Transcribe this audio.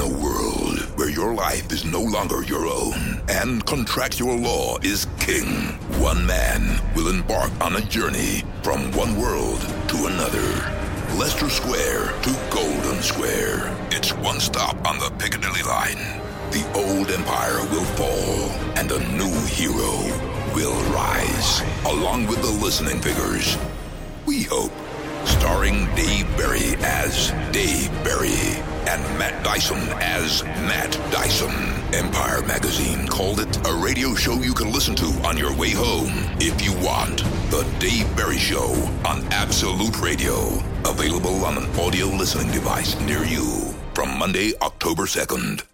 In a world where your life is no longer your own and contractual law is king, one man will embark on a journey from one world to another. Leicester Square to Golden Square. It's one stop on the Piccadilly line. The old empire will fall and a new hero will rise, along with the listening figures. We hope. Starring Dave Berry as Dave and Matt Dyson as Matt Dyson. Empire Magazine called it a radio show you can listen to on your way home if you want. The Dave Berry Show on Absolute Radio. Available on an audio listening device near you from Monday, October 2nd.